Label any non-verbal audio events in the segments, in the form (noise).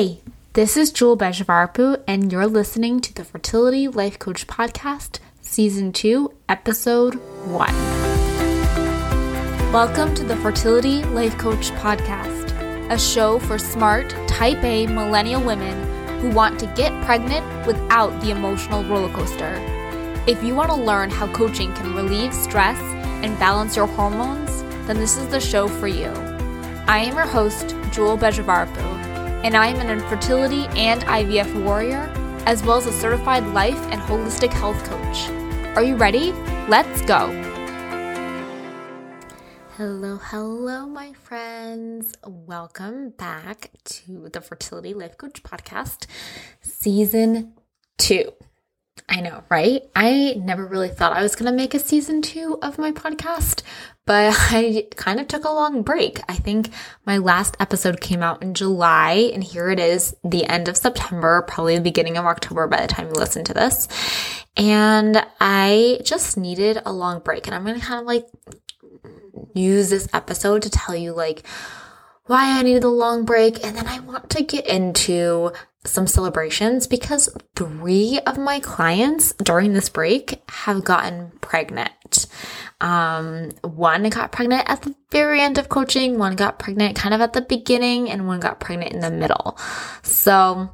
Hey, this is Jewelle Bejavarpu, and you're listening to the Fertility Life Coach Podcast, Season 2, Episode 1. Welcome to the Fertility Life Coach Podcast, a show for smart, type A millennial women who want to get pregnant without the emotional roller coaster. If you want to learn how coaching can relieve stress and balance your hormones, then this is the show for you. I am your host, Jewelle Bejavarpu and I am an infertility and IVF warrior, as well as a certified life and holistic health coach. Are you ready? Let's go! Hello, hello, my friends. Welcome back to the Fertility Life Coach Podcast, Season 2. I know, right? I never really thought I was going to make a season two of my podcast, but (laughs) I kind of took a long break. I think my last episode came out in July, and here it is, the end of September, probably the beginning of October by the time you listen to this. And I just needed a long break, and I'm to kind of like use this episode to tell you like why I needed a long break. And then I want to get into some celebrations because three of my clients during this break have gotten pregnant. Um, one got pregnant at the very end of coaching, one got pregnant kind of at the beginning, and one got pregnant in the middle. So,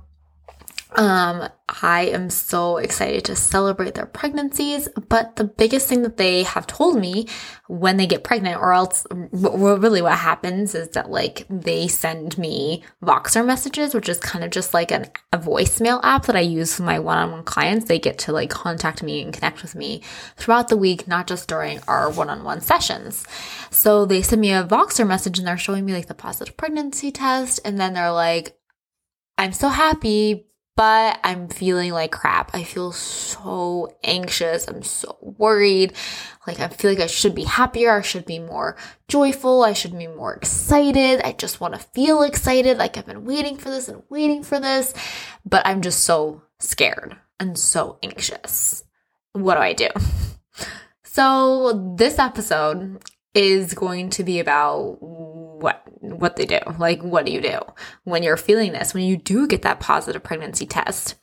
um, I am so excited to celebrate their pregnancies, but the biggest thing that they have told me when they get pregnant, or else well, really what happens is that like they send me Voxer messages, which is kind of just like an, a voicemail app that I use for my one-on-one clients. They get to like contact me and connect with me throughout the week, not just during our one-on-one sessions. So they send me a Voxer message and they're showing me like the positive pregnancy test, and then they're like, I'm so happy, but I'm feeling like crap. I feel so anxious. I'm so worried. Like I feel like I should be happier. I should be more joyful. I should be more excited. I just want to feel excited. Like I've been waiting for this and waiting for this, but I'm just so scared and so anxious. What do I do? (laughs) So this episode is going to be about what what they do. Like what do you do when you're feeling this, when you do get that positive pregnancy test?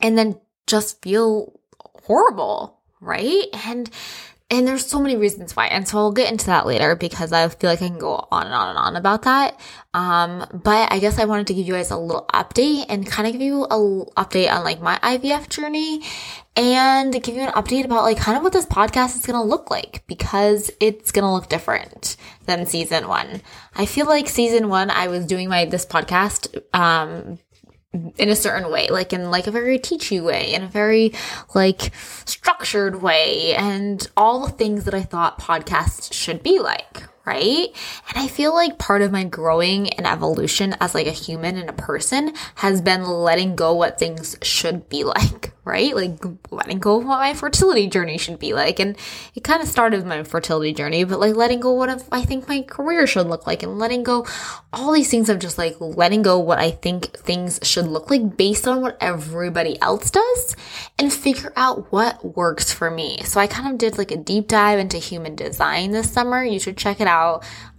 And then just feel horrible, right? And and there's so many reasons why. And so I'll get into that later because I feel like I can go on and on and on about that. Um, but I guess I wanted to give you guys a little update and kind of give you a update on like my IVF journey and give you an update about like kind of what this podcast is going to look like because it's going to look different than season one. I feel like season one, I was doing my, this podcast, um, in a certain way, like in like a very teachy way, in a very like structured way, and all the things that I thought podcasts should be like, right? And I feel like part of my growing and evolution as like a human and a person has been letting go what things should be (laughs) like, right? Like letting go of what my fertility journey should be like. And it kind of started my fertility journey, but like letting go what I think my career should look like and letting go all these things of just like letting go what I think things should look like based on what everybody else does and figure out what works for me. So I kind of did like a deep dive into human design this summer. You should check it out.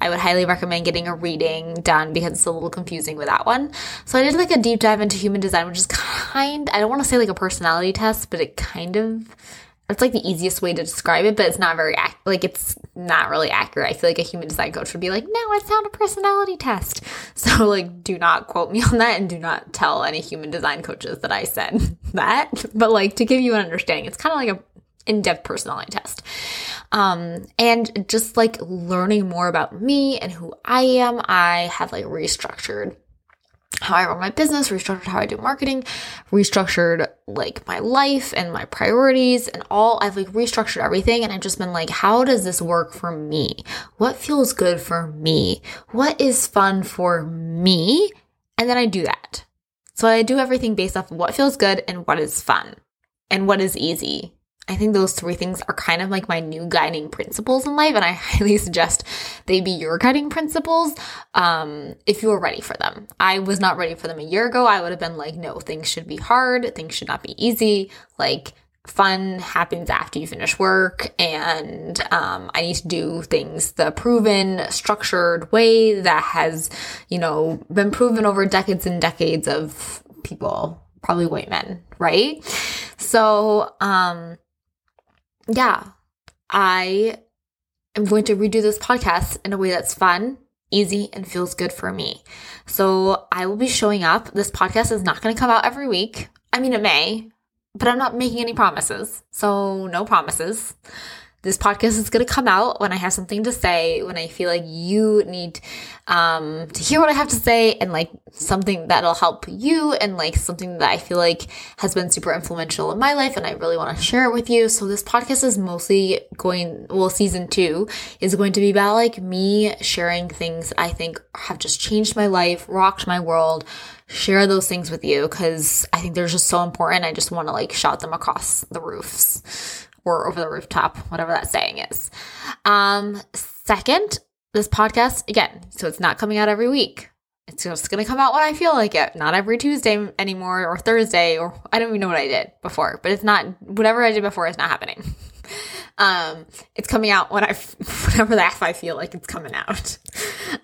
I would highly recommend getting a reading done because it's a little confusing with that one. So I did like a deep dive into human design, which is kind, I don't want to say like a personality test, but it kind of, it's like the easiest way to describe it, but it's not very, like it's not really accurate. I feel like a human design coach would be like, no, it's not a personality test. (laughs) So like, do not quote me on that and do not tell any human design coaches that I said (laughs) that. But like, to give you an understanding, it's kind of like a in-depth personality test. Um, and just like learning more about me and who I am, I have like restructured how I run my business, restructured how I do marketing, restructured like my life and my priorities and all. I've like restructured everything and I've just been like, how does this work for me? What feels good for me? What is fun for me? And then I do that. So I do everything based off of what feels good and what is fun and what is easy I think those three things are kind of like my new guiding principles in life, and I highly (laughs) suggest they be your guiding principles um, if you are ready for them. I was not ready for them a year ago. I would have been like, no, things should be hard, things should not be easy. Like, fun happens after you finish work and um, i need to do things the proven structured way that has you know been proven over decades and decades of people probably white men right so um yeah i am going to redo this podcast in a way that's fun easy and feels good for me so i will be showing up this podcast is not going to come out every week i mean it may but I'm not making any promises. So, no promises. This podcast is going to come out when I have something to say, when I feel like you need um, to hear what I have to say, and like something that'll help you, and like something that I feel like has been super influential in my life, and I really want to share it with you. So, this podcast is mostly going, well, season two is going to be about like me sharing things I think have just changed my life, rocked my world, share those things with you because I think they're just so important. I just want to like shout them across the roofs or over the rooftop, whatever that saying is. Um, second, this podcast, again, so it's not coming out every week. It's just going to come out when I feel like it, not every Tuesday anymore or Thursday, or I don't even know what I did before, but it's not, whatever I did before is not happening. (laughs) (laughs) Um, it's coming out when I, (laughs) whenever that I feel like it's coming out.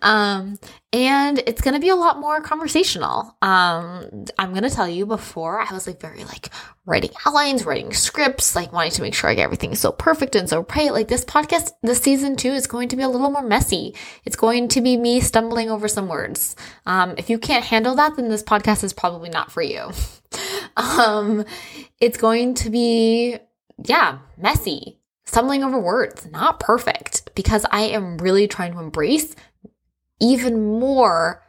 Um, and it's going to be a lot more conversational. Um, I'm going to tell you before I was like very like writing outlines, writing scripts, like wanting to make sure I get everything so perfect and so right. Like this podcast, this season two is going to be a little more messy. It's going to be me stumbling over some words. Um, if you can't handle that, then this podcast is probably not for you. (laughs) um, it's going to be, yeah, messy stumbling over words, not perfect, because I am really trying to embrace even more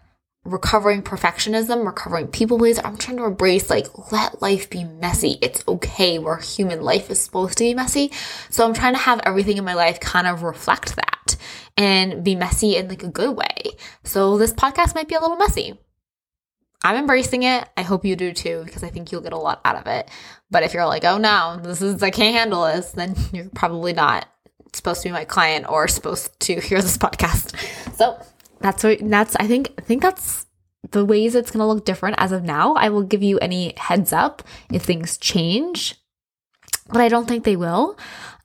recovering perfectionism, recovering people pleaser. I'm trying to embrace like let life be messy. It's okay. We're human. Life is supposed to be messy. So I'm trying to have everything in my life kind of reflect that and be messy in like a good way. So this podcast might be a little messy. I'm embracing it. I hope you do too, because I think you'll get a lot out of it. But if you're like, oh no, this is, I can't handle this, then (laughs) you're probably not supposed to be my client or supposed to hear this podcast. (laughs) So that's what, that's, I think, I think that's the ways it's going to look different as of now. I will give you any heads up if things change, but I don't think they will.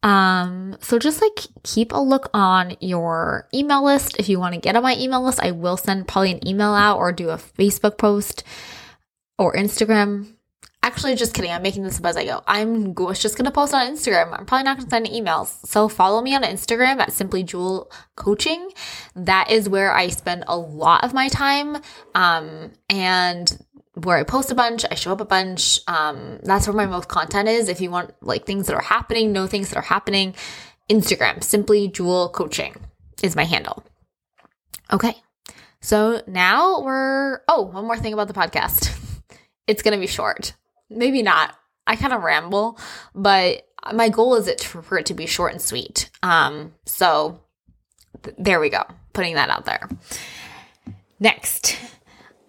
Um, so just like keep a look on your email list. If you want to get on my email list, I will send probably an email out or do a Facebook post or Instagram. Actually, just kidding. I'm making this up as I go. I'm just going to post on Instagram. I'm probably not going to send emails. So follow me on Instagram at Simply Jewelle Coaching. That is where I spend a lot of my time. Um, and where I post a bunch, I show up a bunch. Um, that's where my most content is. If you want like things that are happening, know things that are happening, Instagram, simply Jewelle Coaching is my handle. Okay. So now we're, oh, one more thing about the podcast. (laughs) it's going to be short. Maybe not. I kind of ramble, but my goal is it for it to be short and sweet. Um, so th- there we go. Putting that out there. Next,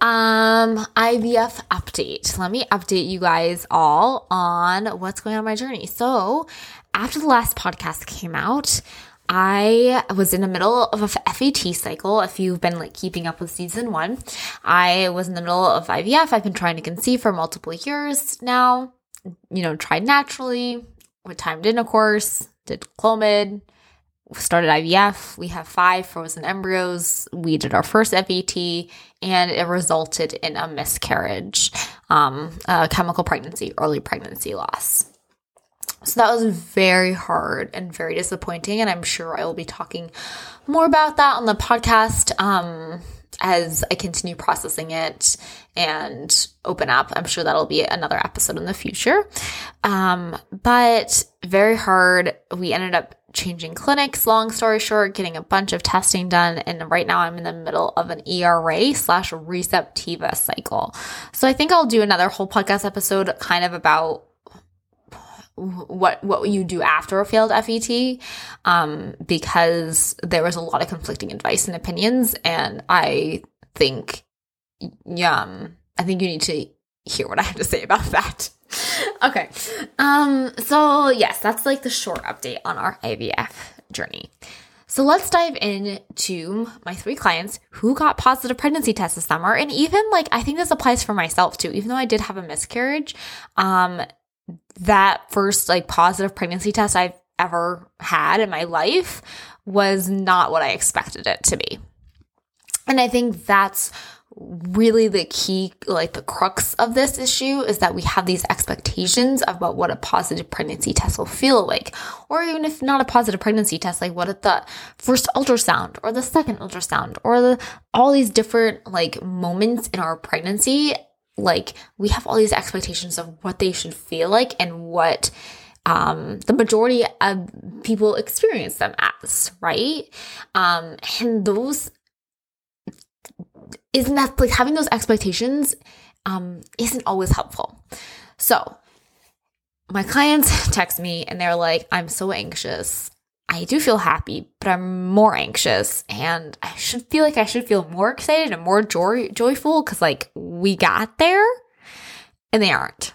um, IVF update. Let me update you guys all on what's going on my journey. So, after the last podcast came out, I was in the middle of a FET cycle. If you've been like keeping up with season one, I was in the middle of IVF. I've been trying to conceive for multiple years now. You know, tried naturally, with timed in, of course, did Clomid, started IVF. We have five frozen embryos. We did our first FET, and it resulted in a miscarriage, um, a chemical pregnancy, early pregnancy loss. So that was very hard and very disappointing. And I'm sure I will be talking more about that on the podcast um, as I continue processing it and open up. I'm sure that'll be another episode in the future. Um, but very hard. We ended up changing clinics, long story short, getting a bunch of testing done. And right now I'm in the middle of an ERA slash receptiva cycle. So I think I'll do another whole podcast episode kind of about what what you do after a failed FET um, because there was a lot of conflicting advice and opinions and I think yeah I think you need to hear what I have to say about (laughs) that. okay. Um, so yes, that's like the short update on our IVF journey. So let's dive into my three clients who got positive pregnancy tests this summer. And even like, I think this applies for myself too, even though I did have a miscarriage. Um, that first like positive pregnancy test I've ever had in my life was not what I expected it to be. And I think that's really the key, like the crux of this issue is that we have these expectations about what a positive pregnancy test will feel like. Or even if not a positive pregnancy test, like what at the first ultrasound or the second ultrasound or the, all these different like moments in our pregnancy, like we have all these expectations of what they should feel like and what um, the majority of people experience them as, right? Um, and those isn't that like having those expectations um, isn't always helpful. So my clients (laughs) text me and they're like, I'm so anxious. I do feel happy, but I'm more anxious and I should feel like I should feel more excited and more joy- joyful because like we got there and they aren't.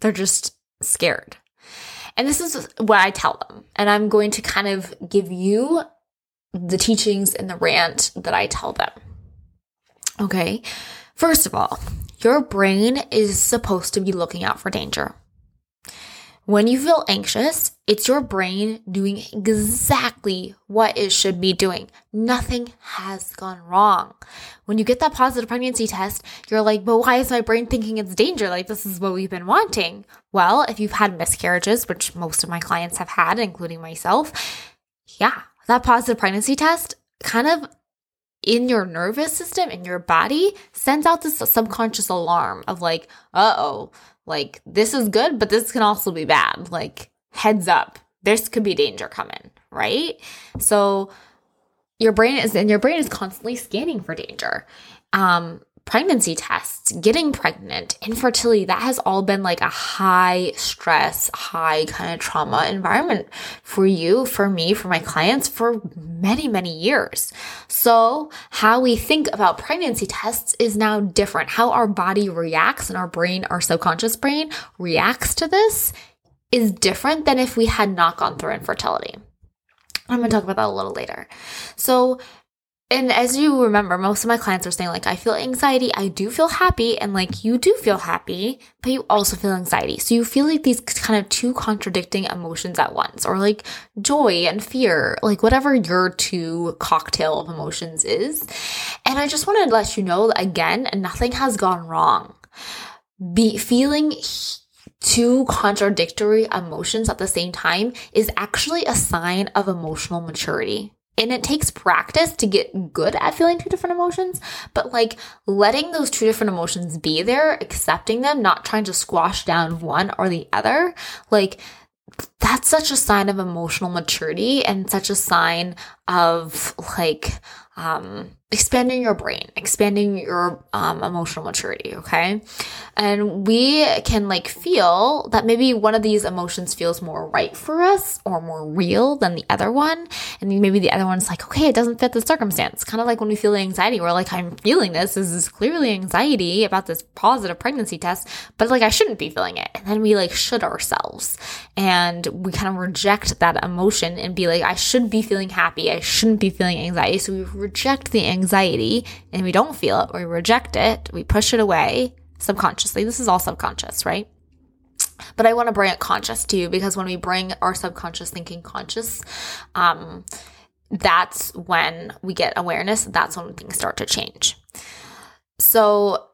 They're just scared. And this is what I tell them. And I'm going to kind of give you the teachings and the rant that I tell them. Okay. First of all, your brain is supposed to be looking out for danger. When you feel anxious, it's your brain doing exactly what it should be doing. Nothing has gone wrong. When you get that positive pregnancy test, you're like, but why is my brain thinking it's danger? Like, this is what we've been wanting. Well, if you've had miscarriages, which most of my clients have had, including myself, yeah, that positive pregnancy test kind of in your nervous system, in your body, sends out this subconscious alarm of like, uh oh, like this is good, but this can also be bad. Like, heads up, this could be danger coming, right? So, your brain is, and your brain is constantly scanning for danger. Um, pregnancy tests, getting pregnant, infertility, that has all been like a high stress, high kind of trauma environment for you, for me, for my clients for many, many years. So how we think about pregnancy tests is now different. How our body reacts and our brain, our subconscious brain reacts to this is different than if we had not gone through infertility. I'm going to talk about that a little later. So and as you remember, most of my clients are saying, like, I feel anxiety, I do feel happy, and like, you do feel happy, but you also feel anxiety. So you feel like these kind of two contradicting emotions at once, or like joy and fear, like whatever your two cocktail of emotions is. And I just wanted to let you know that again, nothing has gone wrong. Be feeling two contradictory emotions at the same time is actually a sign of emotional maturity and it takes practice to get good at feeling two different emotions, but like letting those two different emotions be there, accepting them, not trying to squash down one or the other, like that's such a sign of emotional maturity and such a sign of like um expanding your brain, expanding your um, emotional maturity, okay? And we can like feel that maybe one of these emotions feels more right for us or more real than the other one. And maybe the other one's like, okay, it doesn't fit the circumstance. Kind of like when we feel anxiety, we're like, I'm feeling this. This is clearly anxiety about this positive pregnancy test, but like I shouldn't be feeling it. And then we like should ourselves and we kind of reject that emotion and be like, I should be feeling happy. I shouldn't be feeling anxiety. So we reject the anxiety anxiety and we don't feel it, we reject it, we push it away subconsciously. This is all subconscious, right? But I want to bring it conscious to you because when we bring our subconscious thinking conscious, um, that's when we get awareness. That's when things start to change. So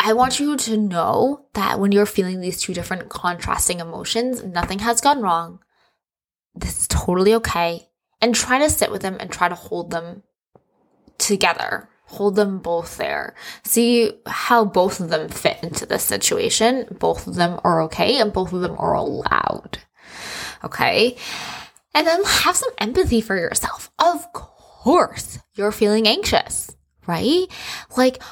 I want you to know that when you're feeling these two different contrasting emotions, nothing has gone wrong. This is totally okay. And try to sit with them and try to hold them together. Hold them both there. See how both of them fit into this situation. Both of them are okay and both of them are allowed. Okay. And then have some empathy for yourself. Of course, you're feeling anxious, right? Like,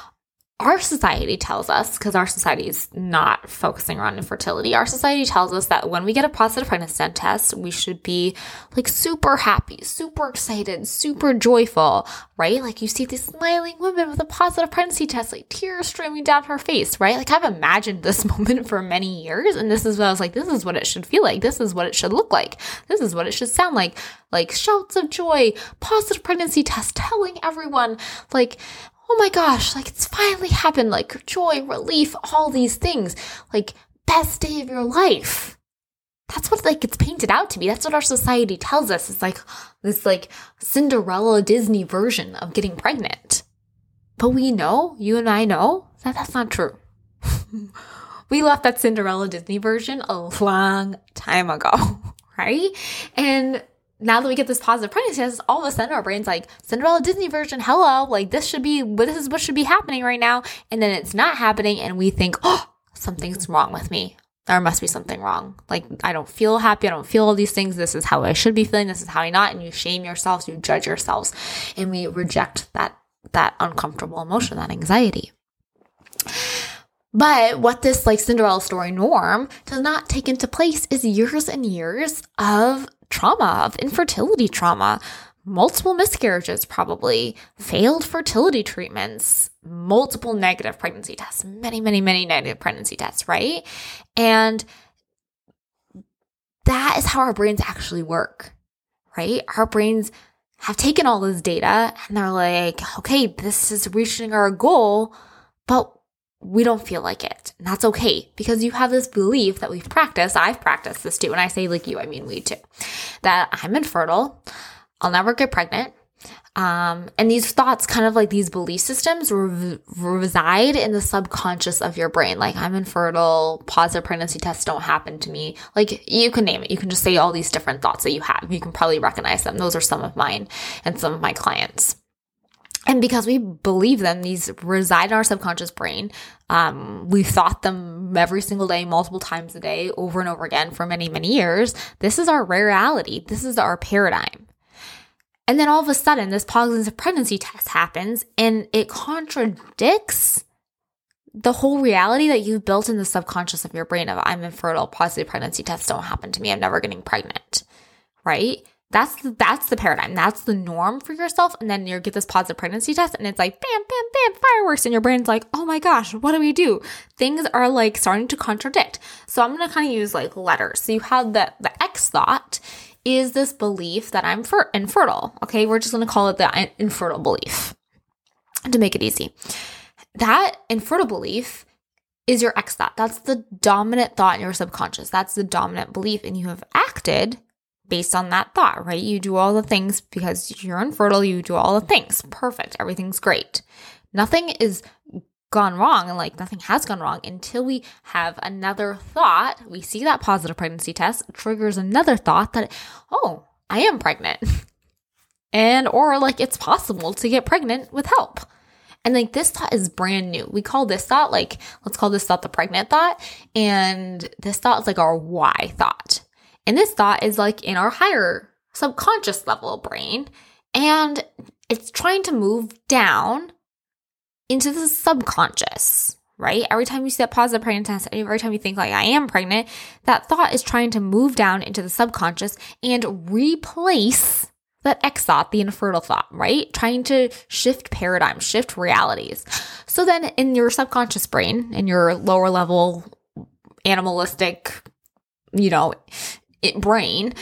our society tells us, because our society is not focusing on infertility, our society tells us that when we get a positive pregnancy test, we should be like super happy, super excited, super joyful, right? Like you see these smiling women with a positive pregnancy test, like tears streaming down her face, right? Like I've imagined this (laughs) moment for many years, and this is what I was like, this is what it should feel like, this is what it should look like, this is what it should sound like. Like shouts of joy, positive pregnancy test, telling everyone, like, oh my gosh, like it's finally happened, like joy, relief, all these things. Like best day of your life. That's what like it's painted out to be. That's what our society tells us. It's like this like Cinderella Disney version of getting pregnant. But we know, you and I know, that that's not true. (laughs) we left that Cinderella Disney version a long time ago, (laughs) right? And now that we get this positive pregnancy test, all of a sudden our brain's like, Cinderella Disney version, hello, like this should be, this is what should be happening right now. And then it's not happening. And we think, oh, something's wrong with me. There must be something wrong. Like, I don't feel happy. I don't feel all these things. This is how I should be feeling. This is how I not. And you shame yourselves. You judge yourselves. And we reject that, that uncomfortable emotion, that anxiety. But what this like Cinderella story norm does not take into place is years and years of trauma, of infertility trauma, multiple miscarriages, probably failed fertility treatments, multiple negative pregnancy tests, many, many, many negative pregnancy tests, right? And that is how our brains actually work, right? Our brains have taken all this data and they're like, okay, this is reaching our goal, but we don't feel like it. And that's okay because you have this belief that we've practiced. I've practiced this too. And I say like you, I mean we too. That I'm infertile. I'll never get pregnant. Um, and these thoughts, kind of like these belief systems, re- reside in the subconscious of your brain. Like, I'm infertile, positive pregnancy tests don't happen to me. Like, you can name it. You can just say all these different thoughts that you have. You can probably recognize them. Those are some of mine and some of my clients. And because we believe them, these reside in our subconscious brain. Um, we've thought them every single day, multiple times a day, over and over again for many, many years. This is our reality. This is our paradigm. And then all of a sudden, this positive pregnancy test happens and it contradicts the whole reality that you've built in the subconscious of your brain of I'm infertile, positive pregnancy tests don't happen to me, I'm never getting pregnant, right? That's the, that's the paradigm. That's the norm for yourself. And then you get this positive pregnancy test and it's like bam, bam, bam, fireworks. And your brain's like, oh my gosh, what do we do? Things are like starting to contradict. So I'm going to kind of use like letters. So you have the, the X thought is this belief that I'm fer- infertile. Okay. We're just going to call it the infertile belief to make it easy. That infertile belief is your X thought. That's the dominant thought in your subconscious. That's the dominant belief. And you have acted based on that thought, right? You do all the things because you're infertile, you do all the things. Perfect. Everything's great. Nothing is gone wrong and like nothing has gone wrong until we have another thought. We see that positive pregnancy test triggers another thought that, oh, I am pregnant. (laughs) and or like it's possible to get pregnant with help. And like this thought is brand new. We call this thought like, let's call this thought the pregnant thought. And this thought is like our why thought. And this thought is like in our higher subconscious level brain. And it's trying to move down into the subconscious, right? Every time you see that positive pregnant test, every time you think like I am pregnant, that thought is trying to move down into the subconscious and replace that X thought, the infertile thought, right? Trying to shift paradigms, shift realities. So then in your subconscious brain, in your lower level animalistic, you know, brain,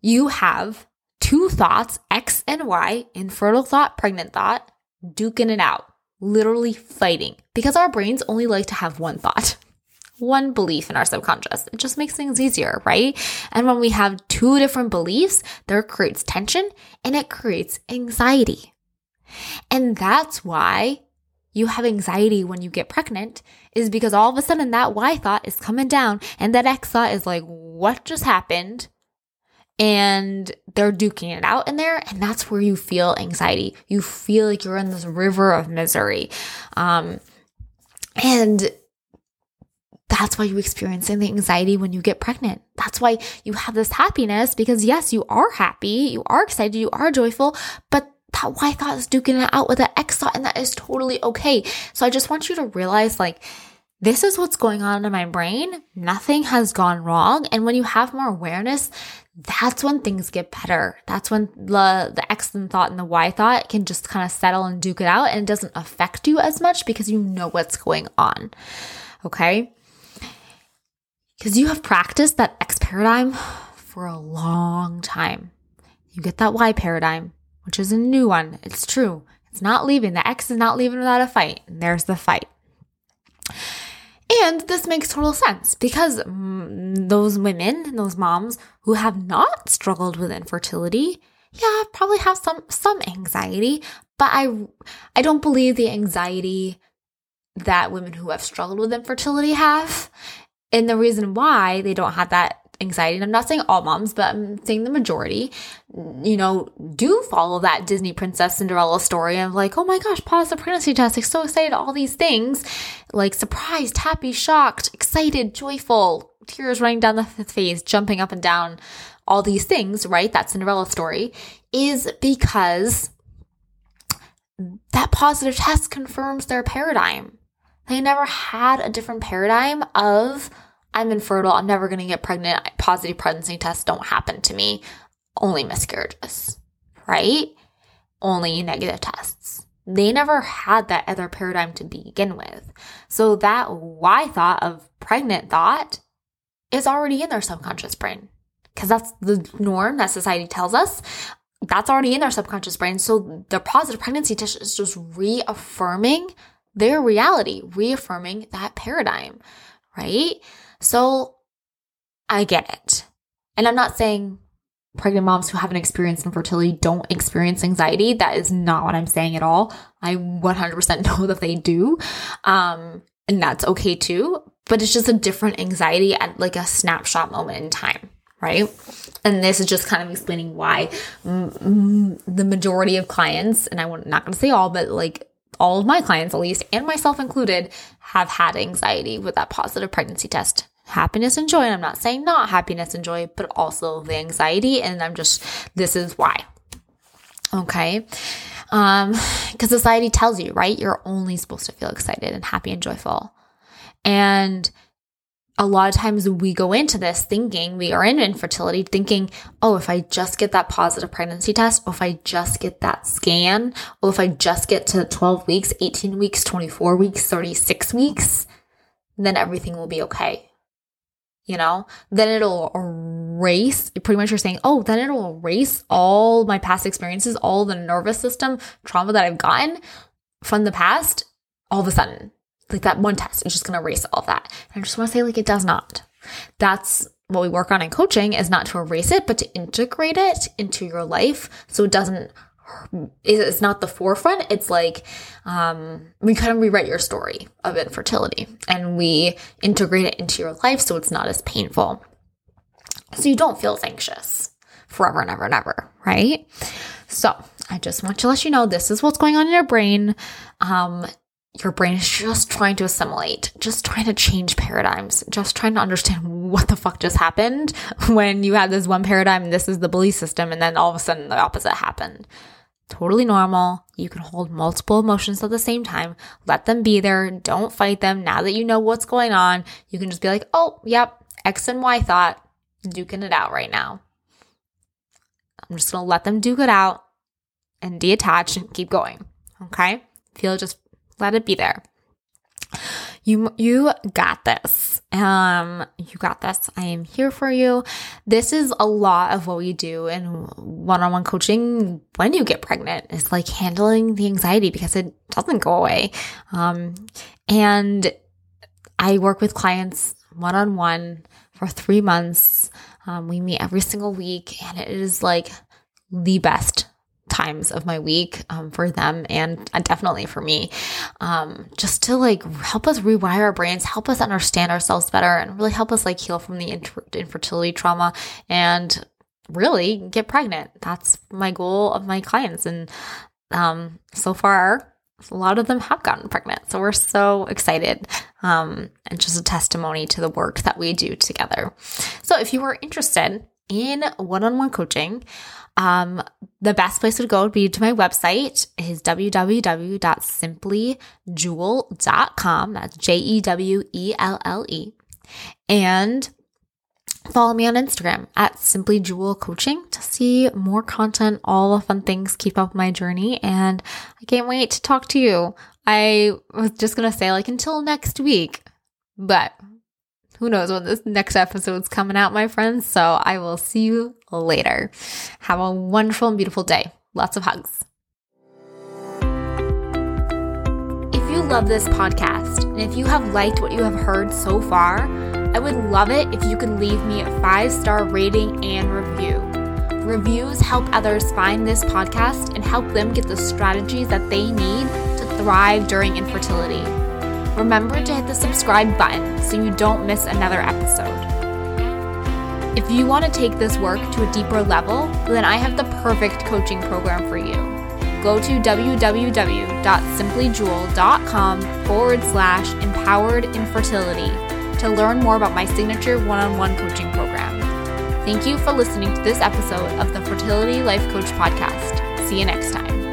you have two thoughts, X and Y, infertile thought, pregnant thought, duking it out, literally fighting. Because our brains only like to have one thought, (laughs) one belief in our subconscious. It just makes things easier, right? And when we have two different beliefs, there creates tension and it creates anxiety. And that's why you have anxiety when you get pregnant is because all of a sudden that Y thought is coming down and that X thought is like, what just happened? And they're duking it out in there. And that's where you feel anxiety. You feel like you're in this river of misery. Um, and that's why you experiencing the anxiety when you get pregnant. That's why you have this happiness because yes, you are happy, you are excited, you are joyful, but that why thought is duking it out with an X thought, and that is totally okay. So I just want you to realize like, this is what's going on in my brain. Nothing has gone wrong. And when you have more awareness, that's when things get better. That's when the, the X thought and the Y thought can just kind of settle and duke it out and it doesn't affect you as much because you know what's going on. Okay. Because you have practiced that X paradigm for a long time. You get that Y paradigm which is a new one. It's true. It's not leaving. The X is not leaving without a fight. And there's the fight. And this makes total sense because mm, those women, those moms who have not struggled with infertility, yeah, probably have some some anxiety, but I I don't believe the anxiety that women who have struggled with infertility have. And the reason why they don't have that anxiety, and I'm not saying all moms, but I'm saying the majority, you know, do follow that Disney Princess Cinderella story of like, oh my gosh, pause the pregnancy test. I'm so excited, all these things like surprised, happy, shocked, excited, joyful, tears running down the face, jumping up and down, all these things, right? That Cinderella story is because that positive test confirms their paradigm. They never had a different paradigm of, I'm infertile, I'm never going to get pregnant, positive pregnancy tests don't happen to me, only miscarriages, right? Only negative tests. They never had that other paradigm to begin with. So that why thought of pregnant thought is already in their subconscious brain because that's the norm that society tells us that's already in their subconscious brain. So the positive pregnancy test is just reaffirming their reality, reaffirming that paradigm, right? So I get it. And I'm not saying pregnant moms who haven't experienced infertility don't experience anxiety. That is not what I'm saying at all. I 100% (laughs) know that they do. Um, and that's okay too. But it's just a different anxiety at like a snapshot moment in time, right? And this is just kind of explaining why the majority of clients, and I'm not going to say all, but like all of my clients, at least, and myself included, have had anxiety with that positive pregnancy test. Happiness and joy. And I'm not saying not happiness and joy, but also the anxiety. And I'm just, this is why. Okay. Um, because society tells you, right? You're only supposed to feel excited and happy and joyful. And a lot of times we go into this thinking we are in infertility, thinking, oh, if I just get that positive pregnancy test, or if I just get that scan, or if I just get to 12 weeks, 18 weeks, 24 weeks, 36 weeks, then everything will be okay. You know, then it'll erase, pretty much you're saying, oh, then it'll erase all my past experiences, all the nervous system trauma that I've gotten from the past all of a sudden like that one test is just going to erase all that. And I just want to say, like, it does not. That's what we work on in coaching is not to erase it, but to integrate it into your life so it doesn't it's not the forefront. It's like um, we kind of rewrite your story of infertility and we integrate it into your life so it's not as painful. So you don't feel as anxious forever and ever and ever, right? So I just want to let you know this is what's going on in your brain. Um, your brain is just trying to assimilate, just trying to change paradigms, just trying to understand what the fuck just happened (laughs) when you had this one paradigm this is the belief system, and then all of a sudden the opposite happened. Totally normal. You can hold multiple emotions at the same time. Let them be there. Don't fight them. Now that you know what's going on, you can just be like, oh, yep, X and Y thought, duking it out right now. I'm just going to let them duke it out and detach and keep going. Okay? Feel just let it be there. You you got this. Um you got this. I am here for you. This is a lot of what we do in one-on-one coaching when you get pregnant. It's like handling the anxiety because it doesn't go away. Um and I work with clients one-on-one for 3 months. Um, we meet every single week and it is like the best times of my week um, for them and uh, definitely for me. Um, just to like help us rewire our brains help us understand ourselves better and really help us like heal from the inter- infertility trauma and really get pregnant. That's my goal of my clients and um, so far a lot of them have gotten pregnant so we're so excited um, and just a testimony to the work that we do together. So if you are interested in one-on-one coaching um, the best place to go would be to my website is www.simplyjewelle.com. That's J E W E L L E. And follow me on Instagram at Simply Jewelle Coaching to see more content, all the fun things, keep up my journey. And I can't wait to talk to you. I was just going to say, like, until next week, but who knows when this next episode's coming out, my friends. So I will see you later. Have a wonderful and beautiful day. Lots of hugs. If you love this podcast, and if you have liked what you have heard so far, I would love it if you could leave me a five star rating and review. Reviews help others find this podcast and help them get the strategies that they need to thrive during infertility. Remember to hit the subscribe button so you don't miss another episode. If you want to take this work to a deeper level, then I have the perfect coaching program for you. Go to www.simplyjewelle.com forward slash empowered infertility to learn more about my signature one on one coaching program. Thank you for listening to this episode of the Fertility Life Coach Podcast. See you next time.